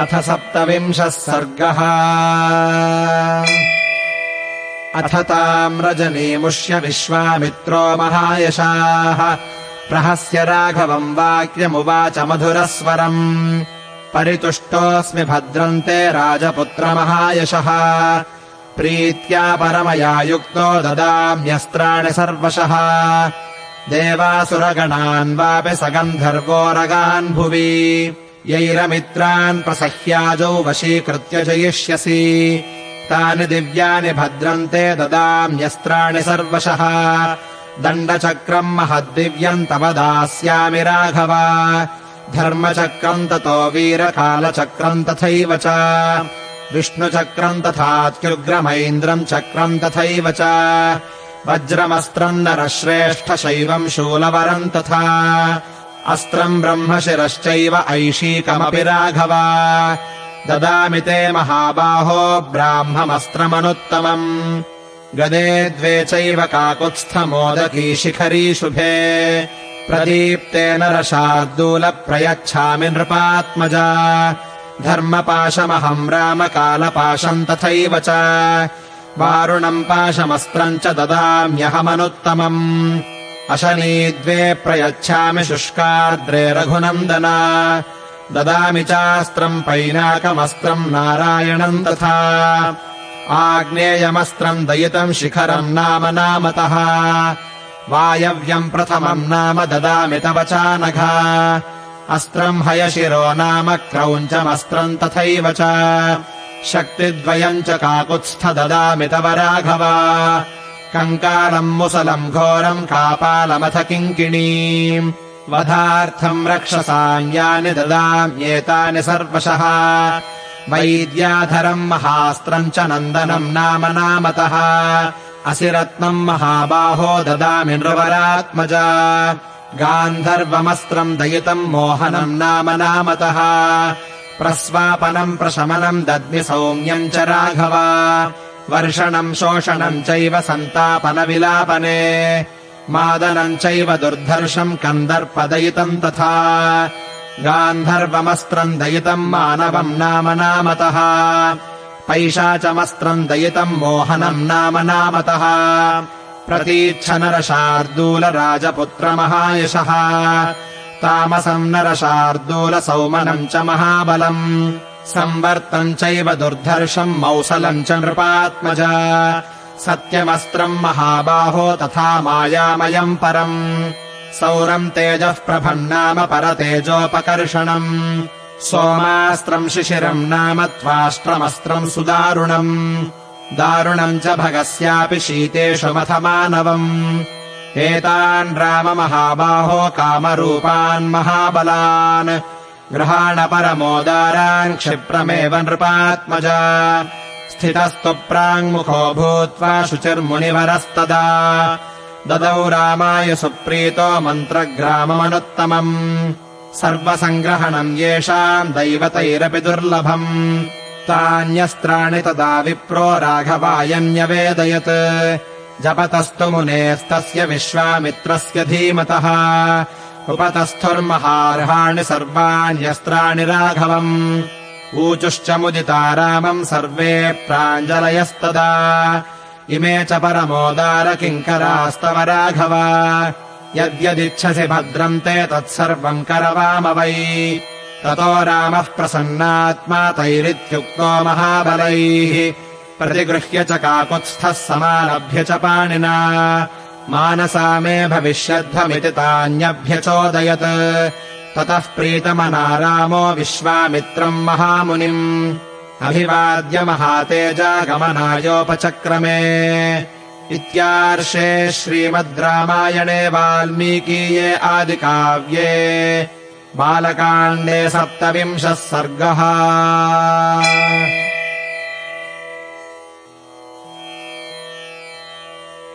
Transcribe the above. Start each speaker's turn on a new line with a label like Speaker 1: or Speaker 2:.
Speaker 1: अथ सप्तविंशः सर्गः। अथ ताम् रजनीमुष्य विश्वामित्रो महायशाः। प्रहस्य राघवम् वाक्यमुवाच मधुरस्वरम्। परितुष्टोऽस्मि भद्रन्ते राजपुत्रमहायशः प्रीत्या परमया युक्तो ददाम्यस्त्राणि सर्वशः। देवासुरगणान् वापि सगन्धर्वोरगान् भुवि यैरमित्रान् प्रसह्याजौ वशीकृत्य जयिष्यसि। तानि दिव्यानि भद्रन्ते ददाम्यस्त्राणि सर्वशः। दण्डचक्रम् महद्दिव्यम् तव दास्यामि राघव। धर्मचक्रम् ततो वीरकालचक्रम् तथैव च। विष्णुचक्रम् तथात्युग्रमैन्द्रम् चक्रम् तथैव च। वज्रमस्त्रम् नरश्रेष्ठशैवम् शूलवरम् तथा अस्त्रम् ब्रह्मशिरश्चैव ऐशीकमपि राघव। ददामि ते महाबाहो ब्राह्ममस्त्रमनुत्तमम्। गदे द्वे चैव काकुत्स्थमोदकी शिखरी शुभे। प्रदीप्तेन रशार्दूलप्रयच्छामि नृपात्मजा। धर्मपाशमहम् रामकालपाशम् तथैव च। वारुणम् पाशमस्त्रम् च ददाम्यहमनुत्तमम् अशनी द्वे प्रयच्छामि शुष्कार्द्रे रघुनन्दन। ददामि चास्त्रम् पैनाकमस्त्रम् नारायणम् तथा। आग्नेयमस्त्रम् दयितम् शिखरम् नाम नामतः। वायव्यम् प्रथमम् नाम ददामि तव चानघा। अस्त्रम् हयशिरो नाम क्रौञ्चमस्त्रम् तथैव च। शक्तिद्वयम् च काकुत्स्थ ददामि तव राघव कङ्कालम् मुसलम् घोरम् कापालमथ किङ्किणीम्। वधार्थम् रक्षसाङ्ग्यानि ददाम्येतानि सर्वशः। वैद्याधरम् महास्त्रम् च नन्दनम् नाम नामतः। असिरत्नम् महाबाहो ददामि नृवरात्मजा। गान्धर्वमस्त्रम् दयितम् मोहनम् नाम नामतः। प्रस्वापनम् प्रशमनम् दद्मि सौम्यम् च राघव वर्षणम् शोषणम् चैव सन्तापनविलापने मादनम् चैव दुर्धर्षम् कन्दर्पदयितम् तथा गान्धर्वमस्त्रम् दयितम् मानवम् नाम नामतः पैशाचमस्त्रम् दयितम् मोहनम् नाम नामतः प्रतीच्छनरशार्दूलराजपुत्रमहायशः तामसम् नरशार्दूलसौमनम् च महाबलम् संवर्तम् चैव दुर्धर्षम् मौसलम् च नृपात्मजा। सत्यमस्त्रम् महाबाहो तथा मायामयम् परम्। सौरम् तेजः प्रभम् नाम परतेजोपकर्षणम्। सोमास्त्रम् शिशिरम् नाम त्वाष्ट्रमस्त्रम् सुदारुणम्। दारुणम् च भगस्यापि शीतेषु मथ मानवम् एतान् राममहाबाहो कामरूपान् महाबलान् ग्रहाणपरमोदारान् क्षिप्रमेव नृपात्मजा। स्थितस्तु प्राङ्मुखो भूत्वा शुचिर्मुनिवरस्तदा। ददौ रामाय सुप्रीतो मन्त्रग्राममनुत्तमम्। सर्वसङ्ग्रहणम् येषाम् दैवतैरपि दुर्लभम्। तान्यस्त्राणि तदा विप्रो राघवायन्यवेदयत्। जपतस्तु मुनेस्तस्य विश्वामित्रस्य धीमतः उपतस्थुर्महार्हाणि सर्वाण्यस्त्राणि राघवम्। ऊचुश्च मुदिता रामम् सर्वे प्राञ्जलयस्तदा। इमे च परमोदार किङ्करास्तव राघव। यद्यदिच्छसि भद्रम् ते तत्सर्वम् करवाम वै। ततो रामः प्रसन्नात्मा तैरित्युक्तो महाबलैः। प्रतिगृह्य च काकुत्स्थः समारभ्य च पाणिना मानसा मे भविष्यध्वमिति तान्यभ्यचोदयत्। ततः प्रीतमना रामो विश्वामित्रम् महामुनिम्। अभिवाद्य महातेजागमनायोपचक्रमे इत्यार्षे श्रीमद् रामायणे वाल्मीकीये आदिकाव्ये। बालकाण्डे सप्तविंशः सर्गः